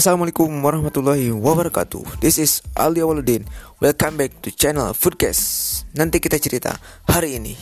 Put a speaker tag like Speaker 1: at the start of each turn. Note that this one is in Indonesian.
Speaker 1: Assalamualaikum warahmatullahi wabarakatuh. This is Ali Awaludin. Welcome back to channel Foodcast. Nanti kita cerita hari ini.